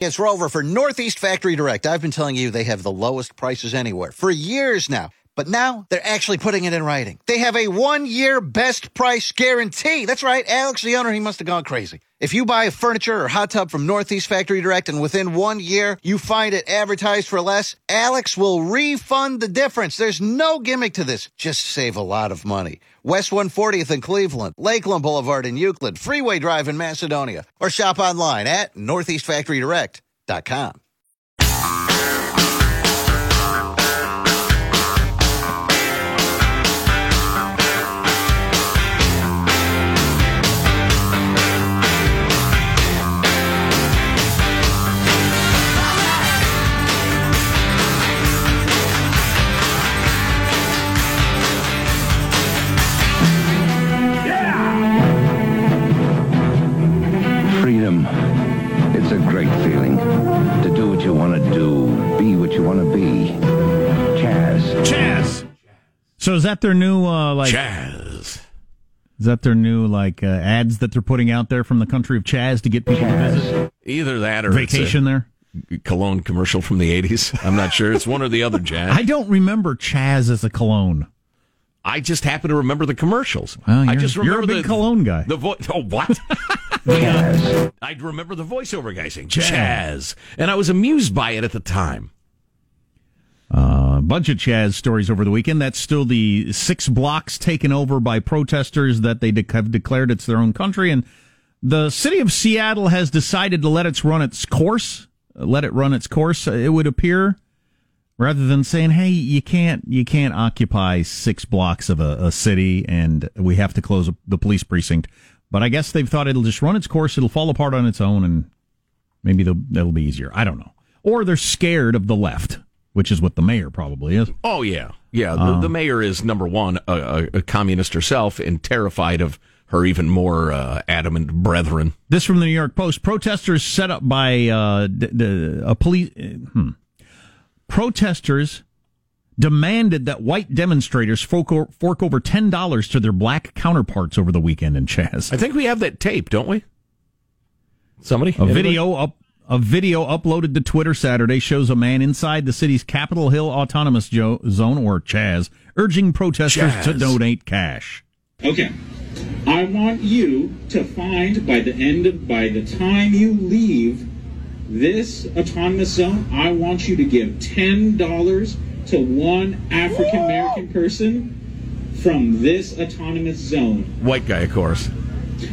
It's Rover for Northeast Factory Direct. I've been telling you they have the lowest prices anywhere for years now. But now they're actually putting it in writing. They have a one year best price guarantee. That's right. Alex, the owner, he must have gone crazy. If you buy a furniture or hot tub from Northeast Factory Direct and within one year you find it advertised for less, Alex will refund the difference. There's no gimmick to this. Just save a lot of money. West 140th in Cleveland, Lakeland Boulevard in Euclid, Freeway Drive in Macedonia, or shop online at northeastfactorydirect.com. So is that their new uh, like? Chaz. Is that their new like uh, ads that they're putting out there from the country of Chaz to get people to visit? Either that or Vacation there. it's a cologne commercial from the 80s. I'm not sure. It's one or the other, Jazz. I don't remember Chaz as a cologne. I just happen to remember the commercials. Well, I you're- just you're a remember big the cologne guy. The voice. Oh, what? Chaz. I'd remember the voiceover guy saying Chaz. and I was amused by it at the time. A bunch of Chaz stories over the weekend. That's still the six blocks taken over by protesters that they de- have declared it's their own country. And the city of Seattle has decided to let it run its course. uh, Let it run its course. uh, It would appear, rather than saying, "Hey, you can't, you can't occupy six blocks of a, a city, and we have to close the police precinct." But I guess they've thought it'll just run its course. It'll fall apart on its own, and maybe that'll be easier. I don't know. Or they're scared of the left, which is what the mayor probably is. Oh, yeah. Yeah. The, the mayor is, number one, a, a, communist herself and terrified of her even more uh, adamant brethren. This from the New York Post. Protesters set up by uh, d- d- a police. uh, Hmm. Protesters demanded that white demonstrators fork, o- fork over ten dollars to their black counterparts over the weekend in Chaz. I think we have that tape, don't we? Somebody? A video up. A video uploaded to Twitter Saturday shows a man inside the city's Capitol Hill Autonomous jo- Zone, or Chaz, urging protesters to donate cash. Okay. I want you to find by the end of by the time you leave this autonomous zone, I want you to give ten dollars to one African American person from this autonomous zone. White guy, of course.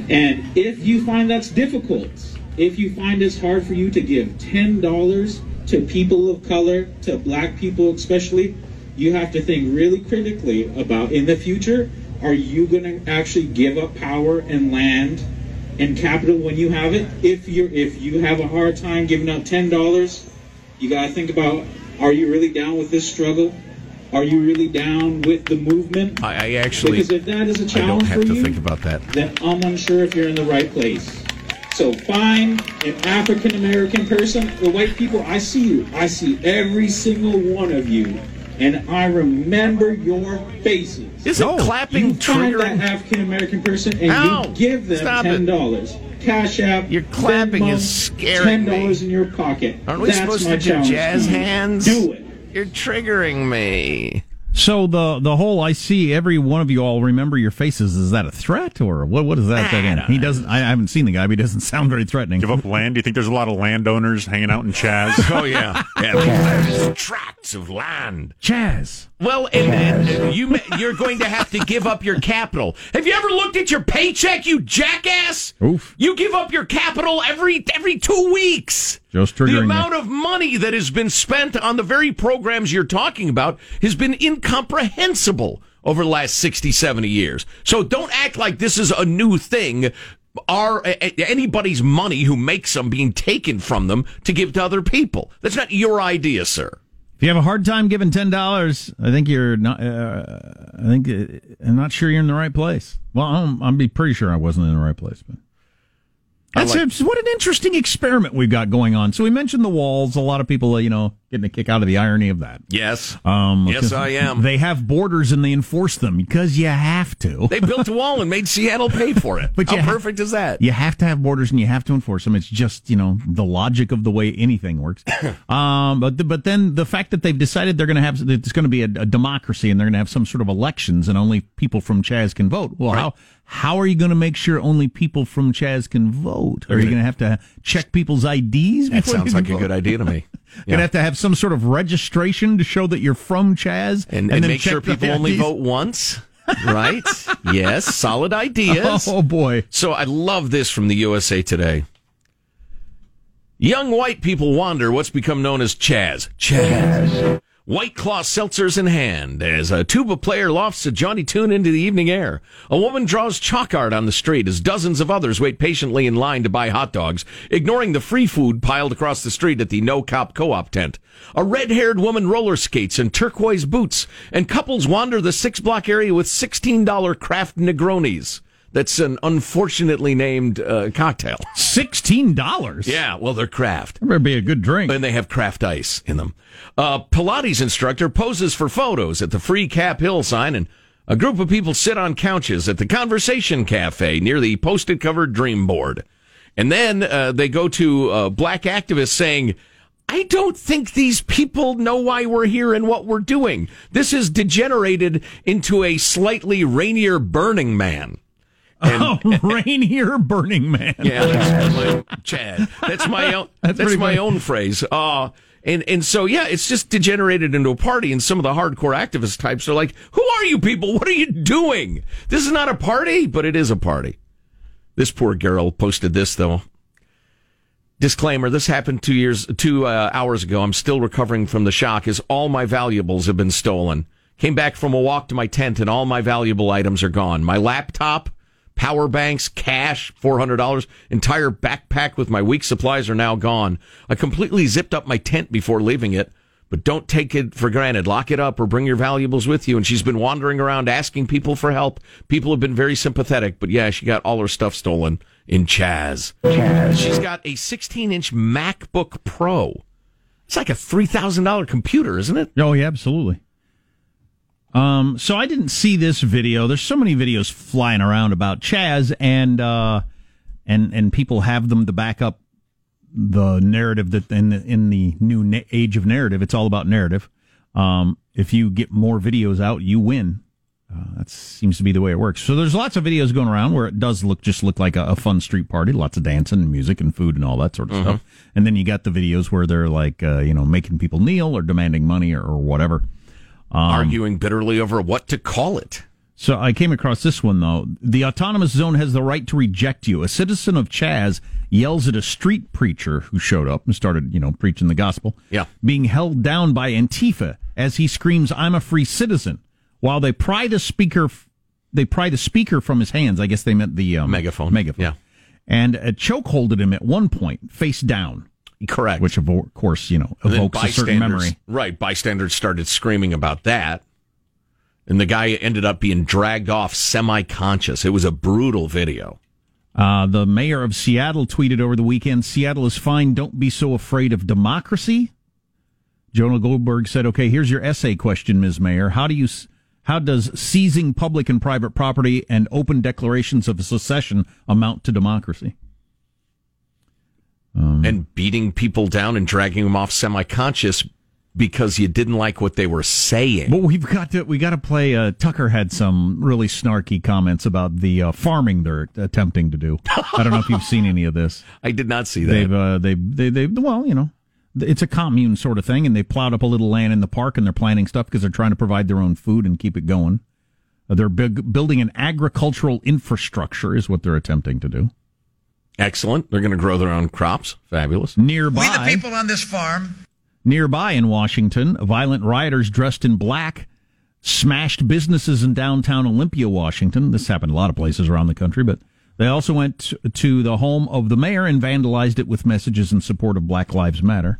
And if you find that's difficult, if you find it's hard for you to give $10 to people of color, to black people especially, you have to think really critically about in the future, are you going to actually give up power and land and capital when you have it? If you if you have a hard time giving up $10, you got to think about are you really down with this struggle? Are you really down with the movement? I, I actually because if that is a challenge I don't have for to you, think about that. then I'm unsure if you're in the right place. So find an African American person. The white people, I see you. I see every single one of you. And I remember your faces. Isn't clapping you find triggering? that African American person and Ow! you give them Stop ten dollars. Cash app. Your clapping Venmo, is scaring Ten dollars in your pocket. Aren't we That's supposed my to do challenge jazz to hands? Do it. You're triggering me. So the the whole I see every one of you all remember your faces. Is that a threat or what? What is that again? He doesn't. I haven't seen the guy, but he doesn't sound very threatening. Give up land? Do you think there's a lot of landowners hanging out in Chaz? Oh yeah, yeah. There's tracts of land. Chaz. Well, and, and, and you ma- you're going to have to give up your capital. Have you ever looked at your paycheck, you jackass? Oof. You give up your capital every every two weeks. Just The amount of money that has been spent on the very programs you're talking about has been incomprehensible over the last 60, 70 years. So don't act like this is a new thing. Are anybody's money who makes them being taken from them to give to other people? That's not your idea, sir. If you have a hard time giving ten dollars, I think you're not. Uh, I think uh, I'm not sure you're in the right place. Well, I'm, I'm be pretty sure I wasn't in the right place, but. That's like- it's- what an interesting experiment we've got going on. So we mentioned the walls. A lot of people, uh, you know, getting a kick out of the irony of that. Yes. Um, yes, I am. They have borders and they enforce them because you have to. They built a wall and made Seattle pay for it. But How you ha- perfect is that? You have to have borders and you have to enforce them. It's just you know the logic of the way anything works. um, but but then the fact that they've decided they're going to have that it's going to be a, a democracy and they're going to have some sort of elections and only people from Chaz can vote. Well, how how are you going to make sure only people from Chaz can vote? Are you going to have to check people's IDs? That sounds like can a good idea to me. Gonna have to have some sort of registration to show that you're from Chaz, And, and, then make check sure the people only vote once. Right? yes. Solid ideas. Oh boy! So I love this from the USA Today. Young white people wander what's become known as Chaz. Chaz. White Claw seltzers in hand as a tuba player lofts a jaunty tune into the evening air. A woman draws chalk art on the street as dozens of others wait patiently in line to buy hot dogs, ignoring the free food piled across the street at the No Cop Co-op tent. A red-haired woman roller skates in turquoise boots, and couples wander the six-block area with $16 craft Negronis. That's an unfortunately named uh, cocktail. Sixteen dollars. Yeah, well, they're craft. That better be a good drink. And they have craft ice in them. A Pilates instructor poses for photos at the free Cap Hill sign, and a group of people sit on couches at the Conversation Cafe near the posted covered dream board. And then uh, they go to uh, black activists saying, I don't think these people know why we're here and what we're doing. This has degenerated into a slightly rainier Burning Man. Oh, Rainier Burning Man. Yeah, that's my, Chad. That's my own. That's, pretty my funny. own phrase. Uh, and and so yeah, it's just degenerated into a party. And some of the hardcore activist types are like, "Who are you people? What are you doing? This is not a party, but it is a party." This poor girl posted this though. Disclaimer: This happened two years, two uh, hours ago. I'm still recovering from the shock, as all my valuables have been stolen. Came back from a walk to my tent, and all my valuable items are gone. My laptop, power banks, cash, four hundred dollars, entire backpack with my week supplies are now gone. I completely zipped up my tent before leaving it. But don't take it for granted. Lock it up or bring your valuables with you. And she's been wandering around asking people for help. People have been very sympathetic. But yeah, she got all her stuff stolen in Chaz. Chaz. She's got a 16 inch MacBook Pro. It's like a $3,000 computer, isn't it? Oh, yeah, absolutely. Um, so I didn't see this video. There's so many videos flying around about Chaz, and uh, and and people have them to back up the narrative that in the, in the new na- age of narrative, it's all about narrative. Um, if you get more videos out, you win. Uh, that seems to be the way it works. So there's lots of videos going around where it does look just look like a, a fun street party, lots of dancing and music and food and all that sort of stuff. And then you got the videos where they're like, uh, you know, making people kneel or demanding money or, or whatever. Arguing bitterly over what to call it. So I came across this one though. The autonomous zone has the right to reject you. A citizen of Chaz yells at a street preacher who showed up and started, you know, preaching the gospel. Yeah. Being held down by Antifa as he screams, "I'm a free citizen," while they pry the speaker, they pry the speaker from his hands. I guess they meant the um, Megaphone. Megaphone. Yeah. And uh, chokeholded him at one point, face down, Correct. which of course, you know, evokes a certain memory. Right. Bystanders started screaming about that. And the guy ended up being dragged off semi conscious. It was a brutal video. Uh, the mayor of Seattle tweeted over the weekend Seattle is fine. Don't be so afraid of democracy. Jonah Goldberg said, okay, here's your essay question, Ms. Mayor. How do you, how does seizing public and private property and open declarations of secession amount to democracy? And beating people down and dragging them off semi conscious because you didn't like what they were saying. But we've got to, we got to play, uh, Tucker had some really snarky comments about the, uh, farming they're attempting to do. I don't know if you've seen any of this. I did not see that. They've uh, they they they well, you know, it's a commune sort of thing, and they plowed up a little land in the park, and they're planting stuff because they're trying to provide their own food and keep it going. They're big, building an agricultural infrastructure, is what they're attempting to do. Excellent. They're going to grow their own crops. Fabulous. Nearby, We the people on this farm nearby in Washington, violent rioters dressed in black smashed businesses in downtown Olympia, Washington. This happened a lot of places around the country, but they also went to the home of the mayor and vandalized it with messages in support of Black Lives Matter.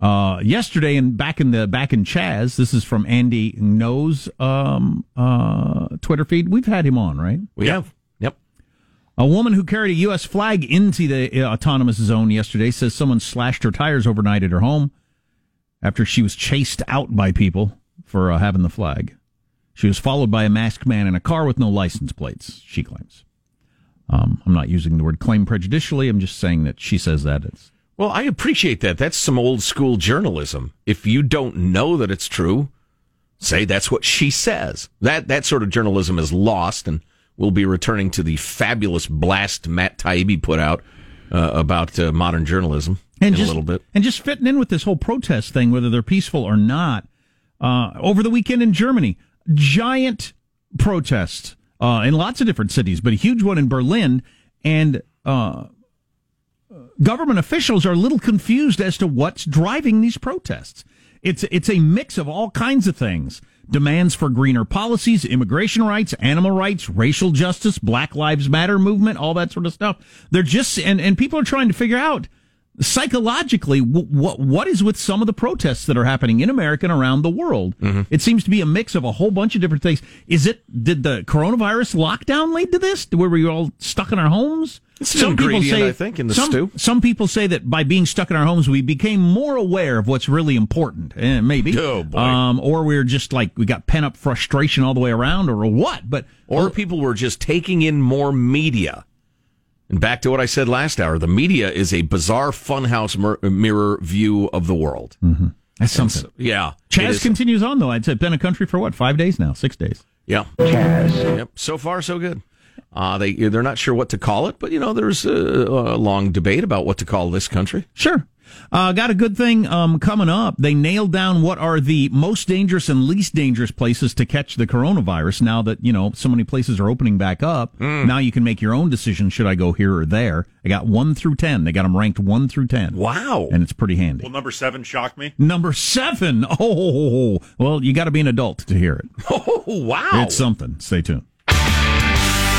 Uh, yesterday and back in the back in Chaz, this is from Andy Ngo's um, uh, Twitter feed. We've had him on, right? We have. A woman who carried a U.S. flag into the uh, autonomous zone yesterday says someone slashed her tires overnight at her home. after she was chased out by people for uh, having the flag. She was followed by a masked man in a car with no license plates, she claims. Um, I'm not using the word claim prejudicially. I'm just saying that she says that it's. Well, I appreciate that. That's some old school journalism. If you don't know that it's true, say that's what she says. That that sort of journalism is lost, and we'll be returning to the fabulous blast Matt Taibbi put out uh, about uh, modern journalism and in just, a little bit. And just fitting in with this whole protest thing, whether they're peaceful or not. Uh, over the weekend in Germany, giant protest uh, in lots of different cities, but a huge one in Berlin. And uh, government officials are a little confused as to what's driving these protests. It's it's a mix of all kinds of things. Demands for greener policies, immigration rights, animal rights, racial justice, Black Lives Matter movement, all that sort of stuff. They're just and, and people are trying to figure out psychologically what what is with some of the protests that are happening in America and around the world. Mm-hmm. It seems to be a mix of a whole bunch of different things. Is it did the coronavirus lockdown lead to this? Where we were all stuck in our homes? It's an ingredient, I think, in the some, stew. Some people say that by being stuck in our homes, we became more aware of what's really important. Eh, maybe. Oh, boy. Um, or we're just like we got pent up frustration all the way around, or what? But Or people were just taking in more media. And back to what I said last hour, the media is a bizarre funhouse mir- mirror view of the world. that's something. So- yeah. Chaz continues on though. I'd say been a country for what five days now, six days. yeah. Chaz. Yep. So far, so good. Uh, they they're not sure what to call it, but you know, there's a, a long debate about what to call this country. Sure. Uh, got a good thing um, coming up. They nailed down what are the most dangerous and least dangerous places to catch the coronavirus. Now that you know so many places are opening back up, now you can make your own decision. Should I go here or there? I got one through ten. They got them ranked one through ten. Wow. And it's pretty handy. Well, number seven shocked me. Number seven. Oh, well, you got to be an adult to hear it. Oh wow. It's something. Stay tuned.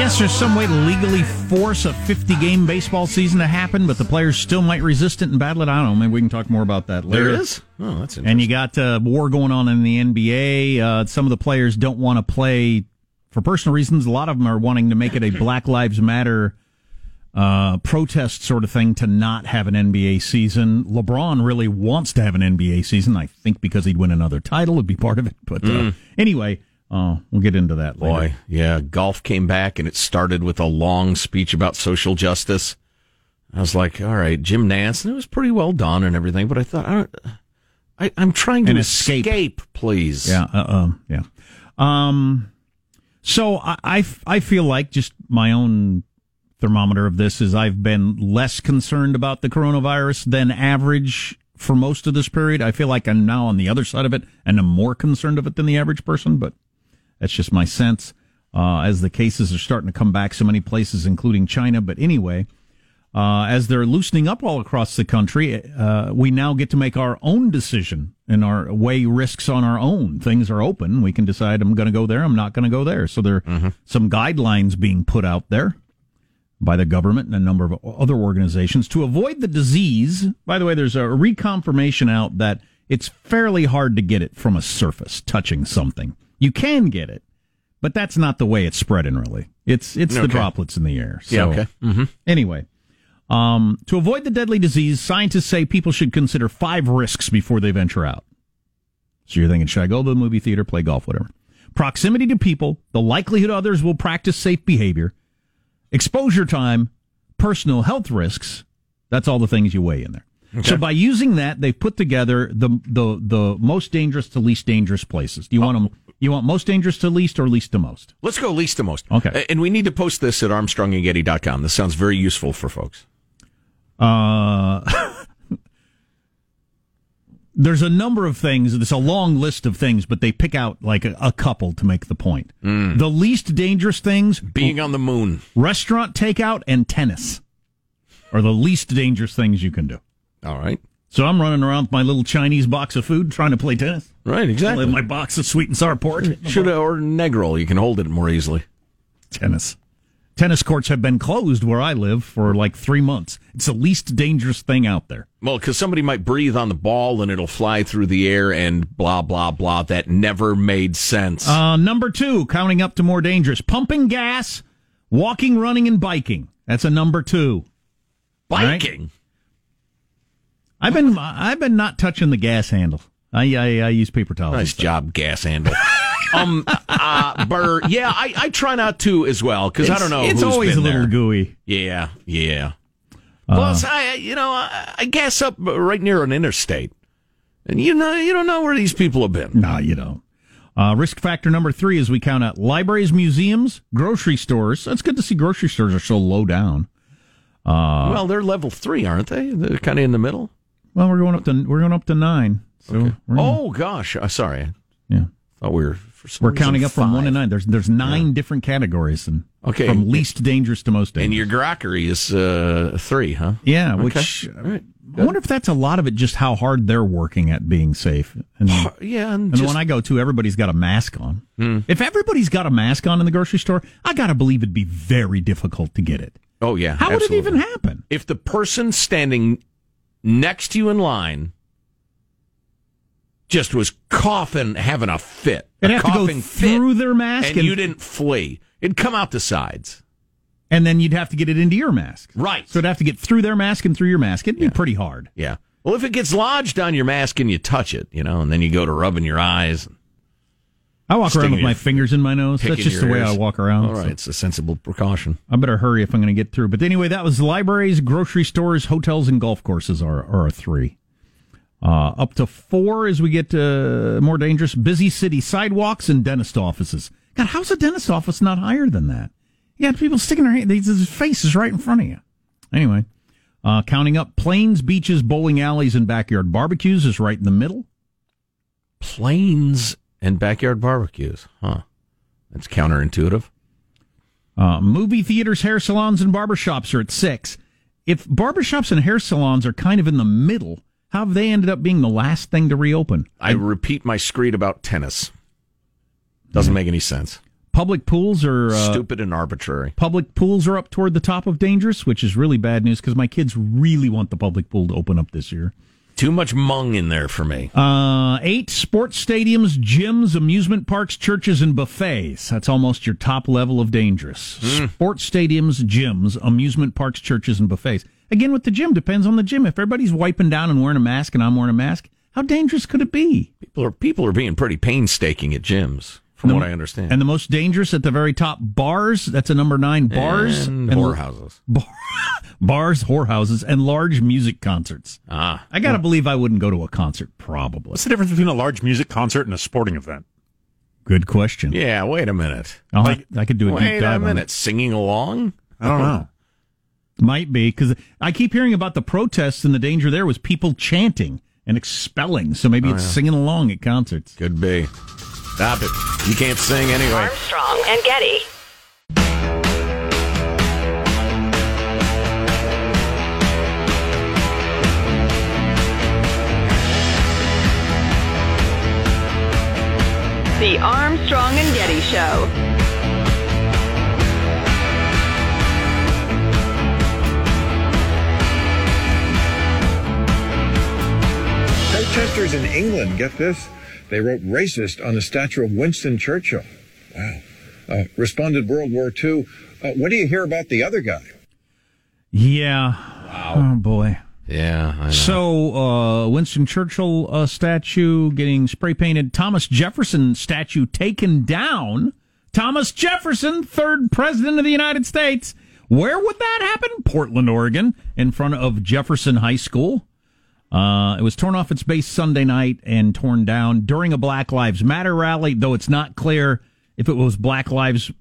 Guess there's some way to legally force a 50 game baseball season to happen, but the players still might resist it and battle it. I don't know. Maybe we can talk more about that later. there is. Oh, that's interesting. And you got uh, war going on in the NBA. Uh, some of the players don't want to play for personal reasons. A lot of them are wanting to make it a Black Lives Matter uh, protest sort of thing to not have an NBA season. LeBron really wants to have an NBA season. I think because he'd win another title would be part of it. But uh, anyway, uh, we'll get into that later. Boy, yeah, golf came back and it started with a long speech about social justice. I was like, all right, Jim Nantz, and it was pretty well done and everything, but I thought, I, I, I'm trying to escape. escape, please. Yeah, uh, um, yeah. Um, so I, I, I feel like just my own thermometer of this is I've been less concerned about the coronavirus than average for most of this period. I feel like I'm now on the other side of it and I'm more concerned of it than the average person, but that's just my sense. Uh, as the cases are starting to come back so many places, including China. But anyway, uh, as they're loosening up all across the country, uh, we now get to make our own decision and our weigh risks on our own. Things are open. We can decide I'm going to go there. I'm not going to go there. So there are some guidelines being put out there by the government and a number of other organizations to avoid the disease. By the way, there's a reconfirmation out that it's fairly hard to get it from a surface touching something. You can get it, but that's not the way it's spreading really. It's it's the droplets in the air. So, Yeah, okay. Mm-hmm. Anyway, um, to avoid the deadly disease, scientists say people should consider five risks before they venture out. So you're thinking, should I go to the movie theater, play golf, whatever? Proximity to people, the likelihood others will practice safe behavior, exposure time, personal health risks. That's all the things you weigh in there. So by using that, they've put together the the the most dangerous to least dangerous places. Do you want them? You want most dangerous to least or least to most? Let's go least to most. Okay. And we need to post this at armstrongandgetty.com. This sounds very useful for folks. Uh, there's a number of things. It's a long list of things, but they pick out like a, a couple to make the point. The least dangerous things: Being on the moon. restaurant takeout and tennis are the least dangerous things you can do. All right. So I'm running around with my little Chinese box of food trying to play tennis. Right, exactly. my box of sweet and sour pork. Should have ordered an egg roll. You can hold it more easily. tennis. Tennis courts have been closed where I live for like three months. It's the least dangerous thing out there. Well, because somebody might breathe on the ball and it'll fly through the air and blah, blah, blah. That never made sense. Uh, number two, counting up to more dangerous, pumping gas, walking, running, and biking. That's a number two. Biking. I've been I've been not touching the gas handle. I I, I use paper towels. Nice job, gas handle. um, uh, Burr, yeah, I, I try not to as well because I don't know. It's always a little there. gooey. Yeah, yeah. Uh, Plus, I, you know, I, I gas up right near an interstate, and you know, you don't know where these people have been. Nah, you don't. Uh, risk factor number three is we count out libraries, museums, grocery stores. It's good to see grocery stores are so low down. Uh, well, they're level three, aren't they? They're kind of in the middle. Well, we're going up to we're going up to nine. So Okay. Oh gosh, uh, sorry. yeah, Thought we were. We're counting up from one to nine. There's there's nine different categories and Okay. from least dangerous to most dangerous. And your grockery is uh, three, huh? yeah, Okay. which right. I wonder if that's a lot of it, just how hard they're working at being safe. And, Yeah, and, and just, the one I go to, everybody's got a mask on. If everybody's got a mask on in the grocery store, I gotta believe it'd be very difficult to get it. oh yeah. How would it even happen? if the person standing next to you in line just was coughing, having a fit, They'd a have to go through their mask and, and- you didn't flee, it'd come out the sides. And then you'd have to get it into your mask. Right. So it'd have to get through their mask and through your mask. It'd be pretty hard. Yeah. Well, if it gets lodged on your mask and you touch it, you know, and then you go to rubbing your eyes, I walk around with my fingers in my nose. That's just the way I walk around. All right, so it's a sensible precaution. I better hurry if I'm going to get through. But anyway, that was libraries, grocery stores, hotels, and golf courses are, are a three. Uh, up to four as we get uh, more dangerous. Busy city sidewalks and dentist offices. God, how's a dentist office not higher than that? You got people sticking their hand, his face is right in front of you. Anyway, uh, counting up planes, beaches, bowling alleys, and backyard barbecues is right in the middle. Planes and backyard barbecues, huh? That's counterintuitive. Uh, movie theaters, hair salons, and barbershops are at six. If barbershops and hair salons are kind of in the middle, how have they ended up being the last thing to reopen? I repeat my screed about tennis. Doesn't make any sense. Public pools are uh, Stupid and arbitrary. public pools are up toward the top of dangerous, which is really bad news because my kids really want the public pool to open up this year. Too much mung in there for me. Uh, eight sports stadiums, gyms, amusement parks, churches, and buffets. That's almost your top level of dangerous. Sports stadiums, gyms, amusement parks, churches, and buffets. Again, with the gym, depends on the gym. If everybody's wiping down and wearing a mask and I'm wearing a mask, how dangerous could it be? People are people are being pretty painstaking at gyms, from The- what I understand. And the most dangerous at the very top, bars. That's a number nine. Bars and whorehouses. bar- bars, whorehouses, and large music concerts. Ah, I gotta believe I wouldn't go to a concert. Probably. What's the difference between a large music concert and a sporting event? Good question. yeah. Wait a minute. I'll have- I could do a Wait deep a dive on it. Singing along. I don't know. Might be because I keep hearing about the protests and the danger there was people chanting and expelling. So maybe it's singing along at concerts. Could be. Stop it. You can't sing anyway. Armstrong and Getty. The Armstrong and Getty Show. Protesters in England, get this, they wrote racist on the statue of Winston Churchill. Wow. Uh, responded World War II. Uh, what do you hear about the other guy? Yeah. Wow. Oh boy. Yeah. I know. So uh, Winston Churchill uh, statue getting spray painted. Thomas Jefferson statue taken down. Thomas Jefferson, third president of the United States. Where would that happen? Portland, Oregon, in front of Jefferson High School. Uh, it was torn off its base Sunday night and torn down during a Black Lives Matter rally, though it's not clear if it was Black Lives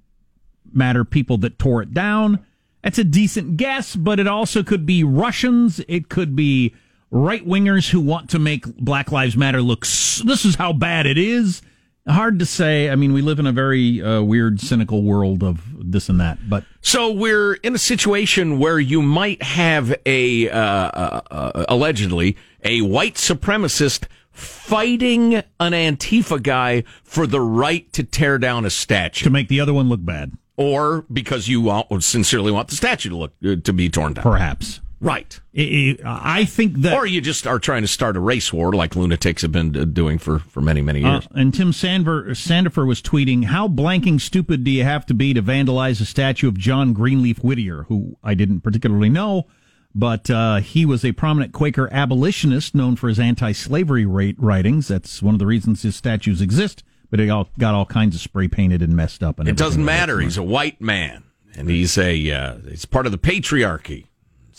Matter people that tore it down. That's a decent guess, but it also could be Russians. It could be right wingers who want to make Black Lives Matter look. This is how bad it is. Hard to say. I mean, we live in a very uh, weird, cynical world of this and that. But So we're in a situation where you might have a uh, uh, uh, allegedly a white supremacist fighting an Antifa guy for the right to tear down a statue. to make the other one look bad, or because you want, sincerely want the statue to look uh, to be torn down. Perhaps. Right. I I think that. Or you just are trying to start a race war like lunatics have been uh, doing for, for many, many Uh, years. and Tim Sandver, Sandefur was tweeting, How blanking stupid do you have to be to vandalize a statue of John Greenleaf Whittier, who I didn't particularly know, but uh, he was a prominent Quaker abolitionist known for his anti slavery writings. That's one of the reasons his statues exist, but it all got all kinds of spray painted and messed up. And it doesn't matter. He's a white man, and he's a uh, he's part of the patriarchy,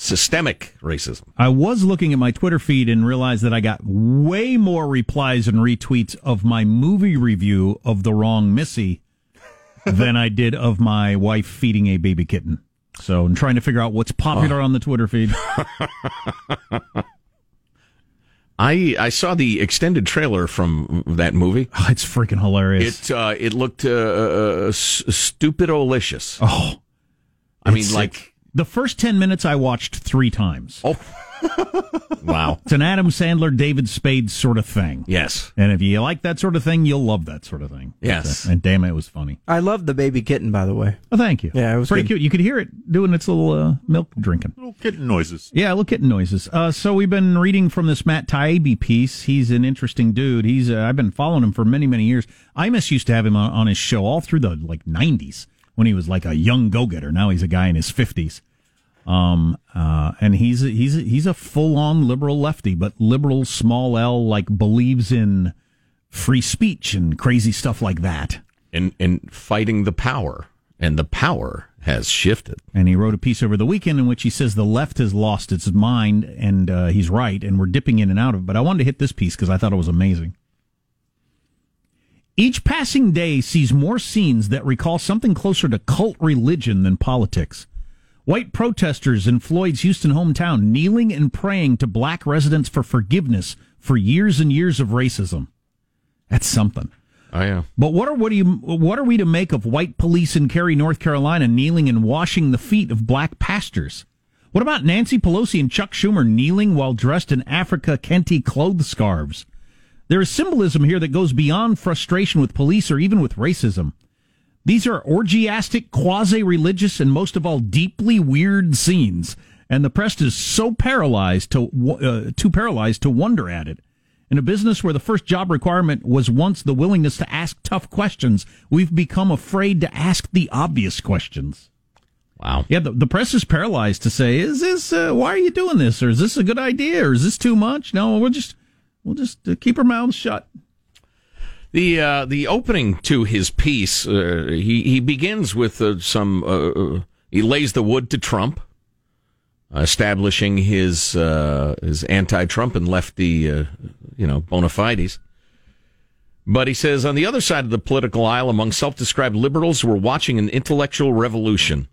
systemic racism. I was looking at my Twitter feed and realized that I got way more replies and retweets of my movie review of The Wrong Missy than I did of my wife feeding a baby kitten. So I'm trying to figure out what's popular on the Twitter feed. I I saw the extended trailer from that movie. Oh, it's freaking hilarious. It uh, it looked uh, uh, s- stupid-olicious. oh, I mean, like. The first 10 minutes I watched three times. oh, wow, It's an Adam Sandler, David Spade sort of thing. yes, And if you like that sort of thing, you'll love that sort of thing. Yes. And damn it, it was funny. I love the baby kitten, by the way. Oh, thank you. Yeah, it was pretty good. cute. You could hear it doing its little uh, milk drinking. Little kitten noises. Yeah, little kitten noises. Uh, so we've been reading from this Matt Taibbi piece. He's an interesting dude. He's uh, I've been following him for many many years. Imus used to have him on, on his show all through the like '90s when he was like a young go getter. Now he's a guy in his 50s. Um, uh, and he's a, he's he's a full on liberal lefty, but liberal small L like believes in free speech and crazy stuff like that. and and fighting the power, and the power has shifted. And he wrote a piece over the weekend in which he says the left has lost its mind, and uh, he's right, and we're dipping in and out of it. But I wanted to hit this piece because I thought it was amazing. Each passing day sees more scenes that recall something closer to cult religion than politics. White protesters in Floyd's Houston hometown kneeling and praying to black residents for forgiveness for years and years of racism. That's something. Oh, I am. But what are what do you what are we to make of white police in Cary, North Carolina, kneeling and washing the feet of black pastors? What about Nancy Pelosi and Chuck Schumer kneeling while dressed in Africa kente clothes scarves? There is symbolism here that goes beyond frustration with police or even with racism. These are orgiastic, quasi-religious, and most of all, deeply weird scenes, and the press is so paralyzed to uh, too paralyzed to wonder at it. In a business where the first job requirement was once the willingness to ask tough questions, we've become afraid to ask the obvious questions. Wow. Yeah, the, the press is paralyzed to say, "Is this? Uh, why are you doing this? Or is this a good idea? Or is this too much?" No, we'll just we'll just uh, keep our mouths shut. The uh, the opening to his piece, uh, he he begins with uh, some. Uh, he lays the wood to Trump, establishing his uh, his anti-Trump and lefty, uh, you know, bona fides. But he says on the other side of the political aisle, among self-described liberals, we're watching an intellectual revolution.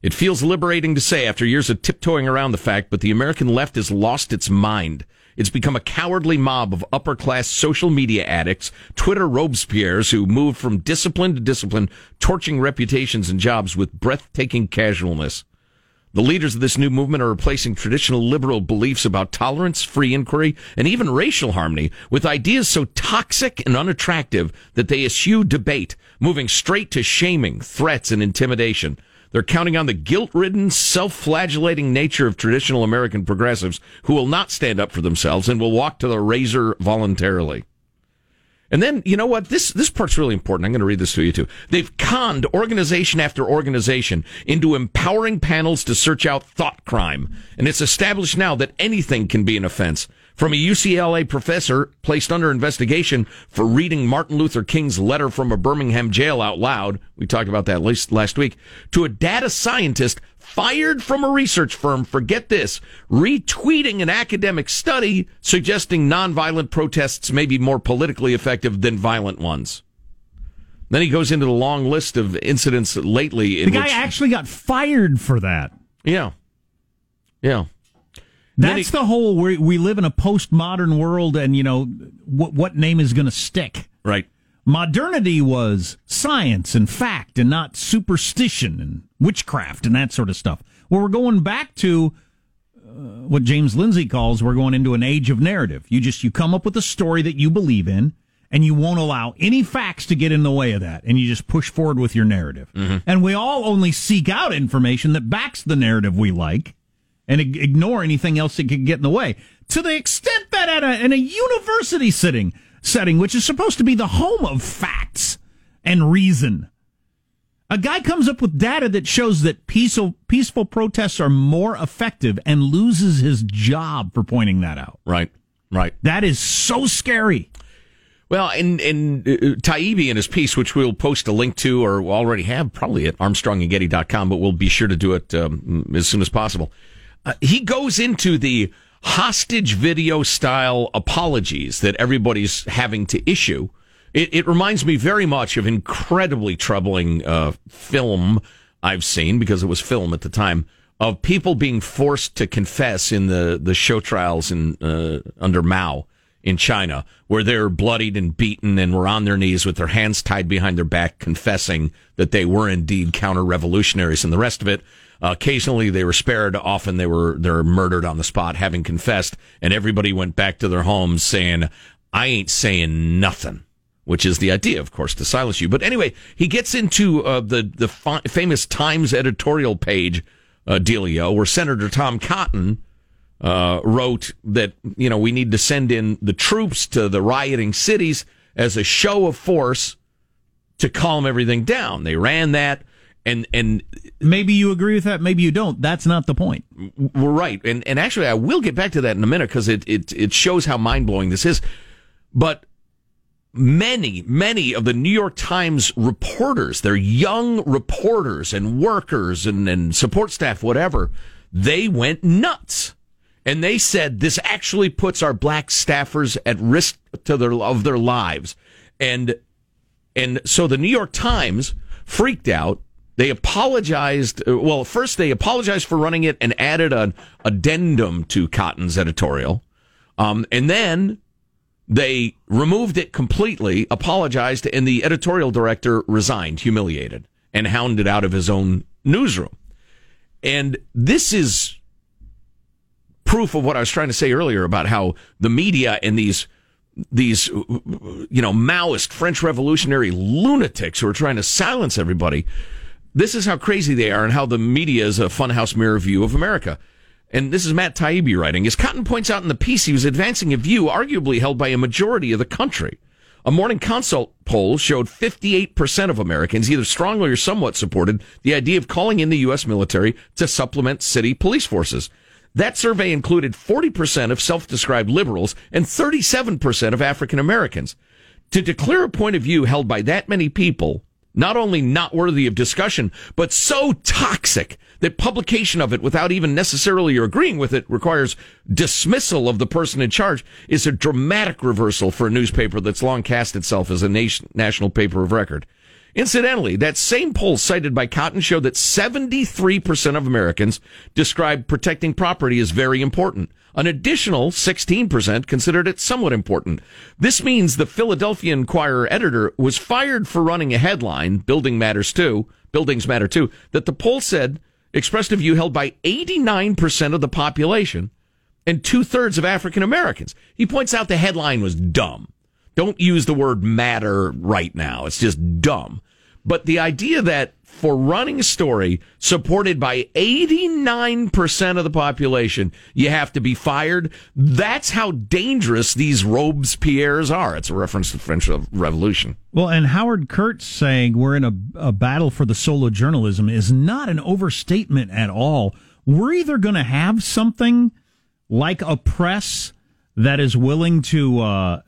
It feels liberating to say after years of tiptoeing around the fact, but the American left has lost its mind. It's become a cowardly mob of upper class social media addicts, Twitter Robespierres who move from discipline to discipline, torching reputations and jobs with breathtaking casualness. The leaders of this new movement are replacing traditional liberal beliefs about tolerance, free inquiry, and even racial harmony with ideas so toxic and unattractive that they eschew debate, moving straight to shaming, threats, and intimidation. They're counting on the guilt ridden, self flagellating nature of traditional American progressives who will not stand up for themselves and will walk to the razor voluntarily. And then, you know what? This, this part's really important. I'm going to read this to you too. They've conned organization after organization into empowering panels to search out thought crime. And it's established now that anything can be an offense. From a UCLA professor placed under investigation for reading Martin Luther King's letter from a Birmingham jail out loud. We talked about that last, last week. To a data scientist fired from a research firm for get this, retweeting an academic study suggesting nonviolent protests may be more politically effective than violent ones. Then he goes into the long list of incidents lately in The guy which, actually got fired for that. yeah, yeah. That's he- the whole. We we live in a postmodern world, and you know what what name is going to stick. Right. Modernity was science and fact, and not superstition and witchcraft and that sort of stuff. Well, we're going back to uh, what James Lindsay calls we're going into an age of narrative. You just you come up with a story that you believe in, and you won't allow any facts to get in the way of that, and you just push forward with your narrative. And we all only seek out information that backs the narrative we like, and ignore anything else that could get in the way. To the extent that at a, in a university sitting setting, which is supposed to be the home of facts and reason, a guy comes up with data that shows that peaceful peaceful protests are more effective and loses his job for pointing that out. Right, right. That is so scary. Well, and and uh, Taibbi in his piece, which we'll post a link to, or already have probably at ArmstrongandGetty.com, but we'll be sure to do it um, as soon as possible. Uh, he goes into the hostage video style apologies that everybody's having to issue. It, it reminds me very much of incredibly troubling uh, film I've seen because it was film at the time of people being forced to confess in the the show trials in uh, under Mao in China, where they're bloodied and beaten and were on their knees with their hands tied behind their back, confessing that they were indeed counter revolutionaries and the rest of it. Uh, occasionally they were spared. Often they were they're murdered on the spot, having confessed, and everybody went back to their homes saying, "I ain't saying nothing." Which is the idea, of course, to silence you. But anyway, he gets into uh, the the fa- famous Times editorial page uh, dealio, where Senator Tom Cotton uh, wrote that you know we need to send in the troops to the rioting cities as a show of force to calm everything down. They ran that, and and Maybe you agree with that, maybe you don't. That's not the point. we're right. And and actually, I will get back to that in a minute because it it it shows how mind blowing this is. But many many of the New York Times reporters, they're young reporters and workers and and support staff, whatever. They went nuts. And they said this actually puts our black staffers at risk to their of their lives. And and so the New York Times freaked out. They apologized. uh, Well, first they apologized for running it and added an addendum to Cotton's editorial. Um, and then they removed it completely, apologized, and the editorial director resigned, humiliated, and hounded out of his own newsroom. And this is proof of what I was trying to say earlier about how the media and these these you know Maoist French revolutionary lunatics who are trying to silence everybody. This is how crazy they are and how the media is a funhouse mirror view of America. And this is Matt Taibbi writing. As Cotton points out in the piece, he was advancing a view arguably held by a majority of the country. A morning consult poll showed 58% of Americans either strongly or somewhat supported the idea of calling in the U.S. military to supplement city police forces. That survey included 40% of self-described liberals and 37% of African Americans. To declare a point of view held by that many people, not only not worthy of discussion, but so toxic that publication of it without even necessarily agreeing with it requires dismissal of the person in charge is a dramatic reversal for a newspaper that's long cast itself as a nation, national paper of record. Incidentally, that same poll cited by Cotton showed that 73% of Americans described protecting property as very important. An additional 16% considered it somewhat important. This means the Philadelphia Inquirer editor was fired for running a headline, Building Matters Too, Buildings Matter Too, that the poll said expressed a view held by 89% of the population and two thirds of African Americans. He points out the headline was dumb. Don't use the word matter right now. It's just dumb. But the idea that for running a story supported by 89% of the population, you have to be fired. That's how dangerous these Robespierres are. It's a reference to the French Revolution. Well, and Howard Kurtz saying we're in a, a battle for the solo journalism is not an overstatement at all. We're either going to have something like a press that is willing to uh,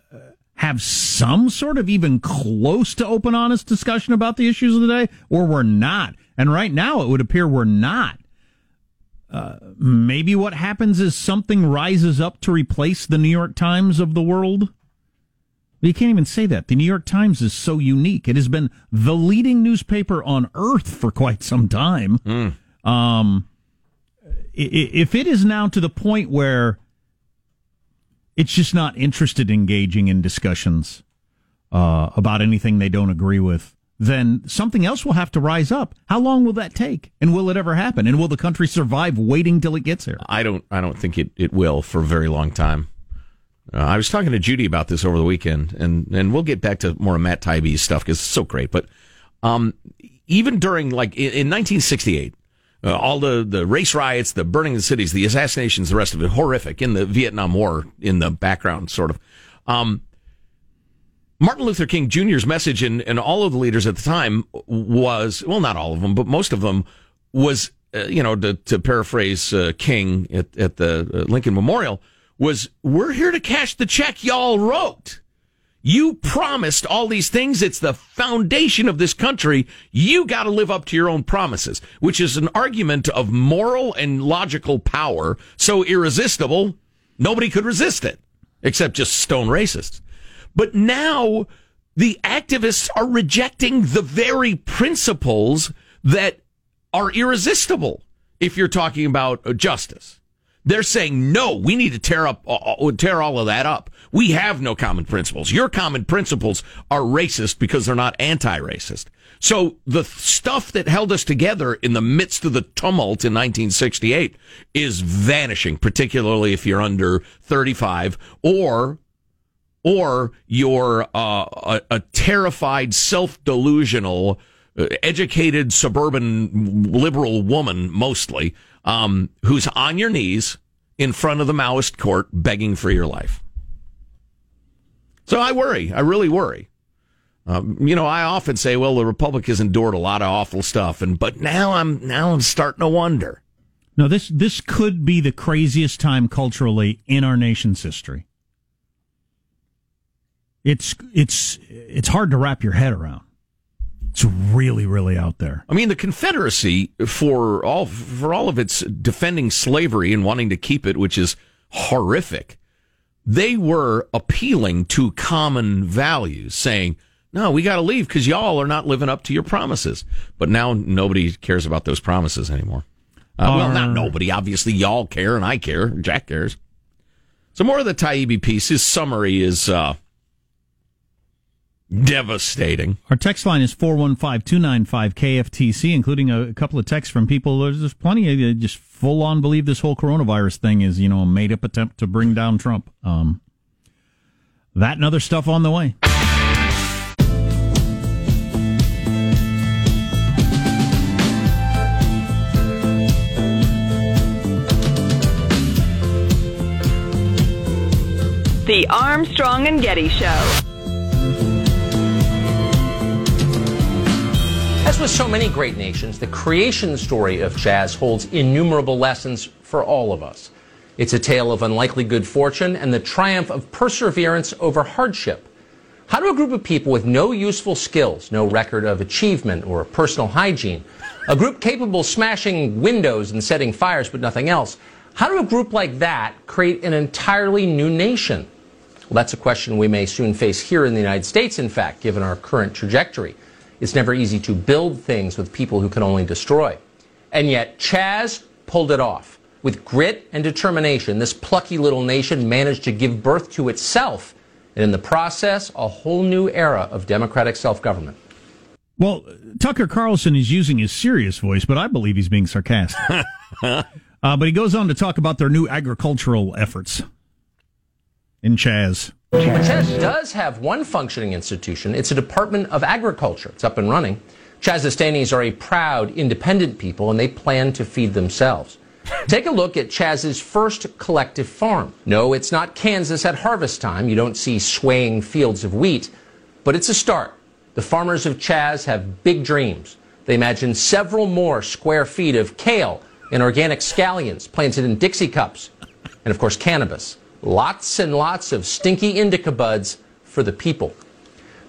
have some sort of even close to open, honest discussion about the issues of the day, or we're not. And right now, it would appear we're not. Uh, maybe what happens is something rises up to replace the New York Times of the world. You can't even say that. The New York Times is so unique. It has been the leading newspaper on earth for quite some time. Um, if it is now to the point where it's just not interested in engaging in discussions uh, about anything they don't agree with, then something else will have to rise up. How long will that take? And will it ever happen? And will the country survive waiting till it gets there? I don't. I don't think it, it will for a very long time. Uh, I was talking to Judy about this over the weekend, and, and we'll get back to more of Matt Taibbi's stuff because it's so great. But um, even during, like, in, in 1968, uh, all the, the race riots, the burning of the cities, the assassinations, the rest of it, horrific in the Vietnam War in the background, sort of. Um, Martin Luther King Jr.'s message and, and all of the leaders at the time was, well, not all of them, but most of them was, uh, you know, to, to paraphrase uh, King at, at the uh, Lincoln Memorial, was we're here to cash the check y'all wrote. You promised all these things. It's the foundation of this country. You got to live up to your own promises, which is an argument of moral and logical power so irresistible, nobody could resist it, except just stone racists. But now the activists are rejecting the very principles that are irresistible if you're talking about uh, justice. They're saying, no, we need to tear up, uh, tear all of that up. We have no common principles. Your common principles are racist because they're not anti-racist. So the stuff that held us together in the midst of the tumult in 1968 is vanishing, particularly if you're under 35 or or you're uh, a, a, terrified, self-delusional, uh, educated suburban liberal woman, mostly, um, who's on your knees in front of the Maoist court begging for your life. So I worry. I really worry. Um, you know, I often say, well, the Republic has endured a lot of awful stuff, and but now I'm now I'm starting to wonder. No, this this could be the craziest time culturally in our nation's history. It's it's it's hard to wrap your head around. It's really, really out there. I mean, the Confederacy, for all for all of its defending slavery and wanting to keep it, which is horrific, they were appealing to common values, saying, "No, we got to leave because y'all are not living up to your promises." But now nobody cares about those promises anymore. Uh, well, not nobody. Obviously, y'all care, and I care. Jack cares. So more of the Taibbi piece. His summary is. Uh, devastating. Our text line is 415-295-KFTC, including a couple of texts from people. There's plenty of just full on believe this whole coronavirus thing is, you know, a made up attempt to bring down Trump. Um, that and other stuff on the way. The Armstrong and Getty Show. As with so many great nations, the creation story of Chaz holds innumerable lessons for all of us. It's a tale of unlikely good fortune and the triumph of perseverance over hardship. How do a group of people with no useful skills, no record of achievement or personal hygiene, a group capable of smashing windows and setting fires but nothing else, how do a group like that create an entirely new nation? Well, that's a question we may soon face here in the United States, in fact, given our current trajectory. It's never easy to build things with people who can only destroy. And yet, Chaz pulled it off. With grit and determination, this plucky little nation managed to give birth to itself, and in the process, a whole new era of democratic self government. Well, Tucker Carlson is using his serious voice, but I believe he's being sarcastic. uh, but he goes on to talk about their new agricultural efforts in Chaz. Chaz does have one functioning institution. It's a Department of Agriculture. It's up and running. Chazistanis are a proud, independent people, and they plan to feed themselves. Take a look at Chaz's first collective farm. No, it's not Kansas at harvest time. You don't see swaying fields of wheat, but it's a start. The farmers of Chaz have big dreams. They imagine several more square feet of kale and organic scallions planted in Dixie cups, and of course, cannabis. Lots and lots of stinky indica buds for the people.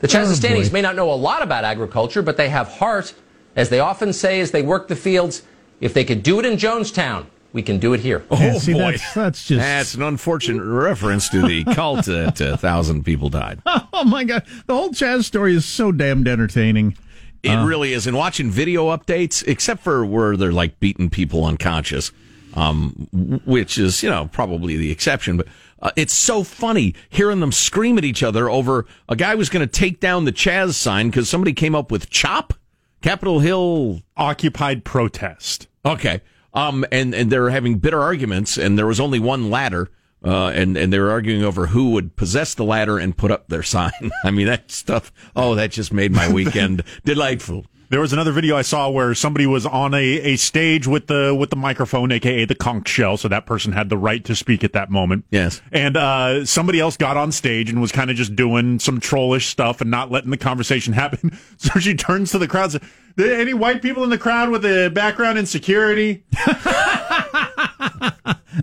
The Chazastanis oh may not know a lot about agriculture, but they have heart. As they often say as they work the fields, if they could do it in Jonestown, we can do it here. Oh, Yeah, see, boy. that's- that's just- That's an unfortunate reference to the cult that a thousand people died. Oh my god, the whole Chaz story is so damned entertaining. It really is. And watching video updates, except for where they're like beating people unconscious, um, which is, you know, probably the exception, but uh, it's so funny hearing them scream at each other over a guy was going to take down the Chaz sign because somebody came up with CHOP, Capitol Hill Occupied protest. Okay. Um, and, and they're having bitter arguments, and there was only one ladder. Uh, and and they were arguing over who would possess the ladder and put up their sign. I mean that stuff. Oh, that just made my weekend delightful. There was another video I saw where somebody was on a, a stage with the with the microphone, aka the conch shell, so that person had the right to speak at that moment. Yes. And uh, somebody else got on stage and was kind of just doing some trollish stuff and not letting the conversation happen. So she turns to the crowd says, any white people in the crowd with a background in security?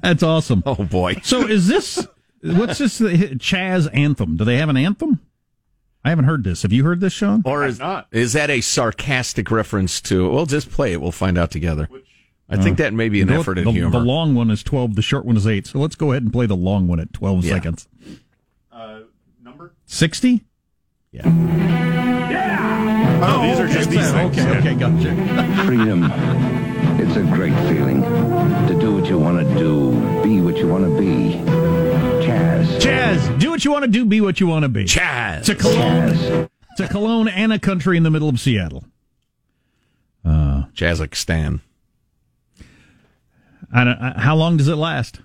That's awesome. Oh boy. So is this what's this Chaz anthem? Do they have an anthem? I haven't heard this. Have you heard this, Sean? Or is not. is that a sarcastic reference to? Well, just play it. We'll find out together. I think that may be an The- effort at the, humor. The long one is twelve. The short one is eight. So let's go ahead and play the long one at twelve Yeah. seconds. Uh, number? Sixty. Yeah. Yeah! Oh, these are just these things. Okay. Yeah. Okay. Gotcha. Freedom. It's a great feeling. To do what you want to do, be what you want to be. Chaz. Do what you want to do. Be what you want to be. Chaz. It's a Cologne. Chaz. It's a Cologne and a country in the middle of Seattle. Kazakhstan. I don't, uh, how long does it last?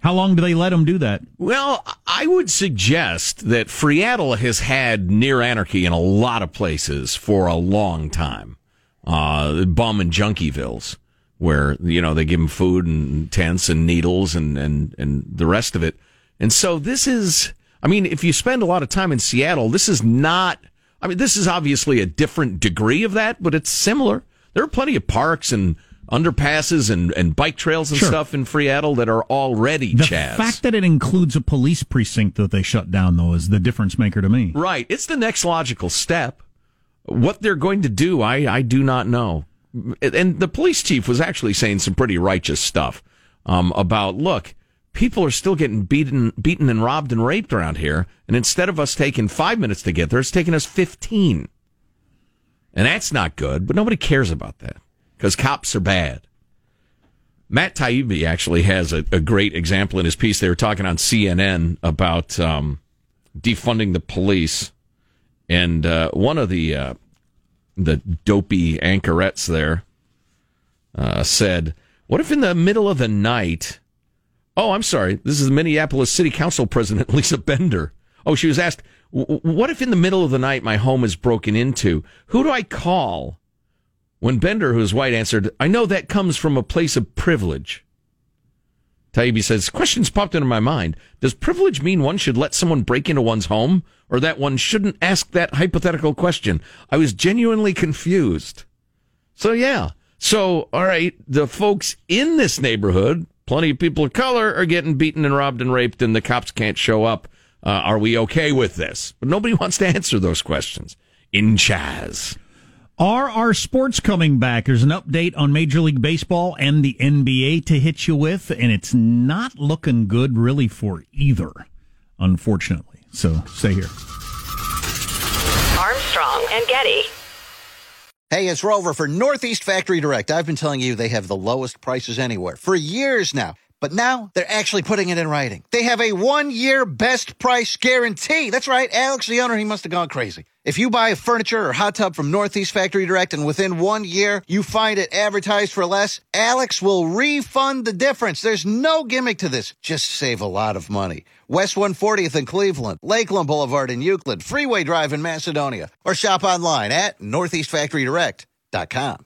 How long do they let them do that? Well, I would suggest that Freattle has had near anarchy in a lot of places for a long time. Uh, bum and junkievilles, where you know they give them food and tents and needles and and and the rest of it. And so this is, I mean, if you spend a lot of time in Seattle, this is not. I mean, this is obviously a different degree of that, but it's similar. There are plenty of parks and underpasses and, and bike trails and Sure. stuff in Freattle that are already The Chaz. fact that it includes a police precinct that they shut down, though, is the difference maker to me. Right. It's the next logical step. What they're going to do, I, I do not know. And the police chief was actually saying some pretty righteous stuff um, about look, people are still getting beaten, beaten and robbed and raped around here. And instead of us taking five minutes to get there, it's taking us 15. And that's not good, but nobody cares about that because cops are bad. Matt Taibbi actually has a, a great example in his piece. They were talking on CNN about um, defunding the police, and uh, one of the uh, the dopey anchorettes there uh, said, "What if in the middle of the night?" Oh, I'm sorry. This is Minneapolis City Council President Lisa Bender. Oh, she was asked, "What if in the middle of the night my home is broken into? Who do I call?" When Bender, who's white, answered, I know that comes from a place of privilege. Taibbi says, questions popped into my mind. Does privilege mean one should let someone break into one's home, or that one shouldn't ask that hypothetical question? I was genuinely confused. So, yeah. So, all right, the folks in this neighborhood, plenty of people of color, are getting beaten and robbed and raped, and the cops can't show up. Uh, are we okay with this? But nobody wants to answer those questions. In Chaz. Are our sports coming back? There's an update on Major League Baseball and the NBA to hit you with, and it's not looking good really for either, unfortunately. So stay here. Armstrong and Getty. Hey, it's Rover for Northeast Factory Direct. I've been telling you they have the lowest prices anywhere for years now. But now they're actually putting it in writing. They have a one year best price guarantee. That's right. Alex, the owner, he must have gone crazy. If you buy a furniture or hot tub from Northeast Factory Direct and within one year you find it advertised for less, Alex will refund the difference. There's no gimmick to this. Just save a lot of money. West 140th in Cleveland, Lakeland Boulevard in Euclid, Freeway Drive in Macedonia, or shop online at northeastfactorydirect.com.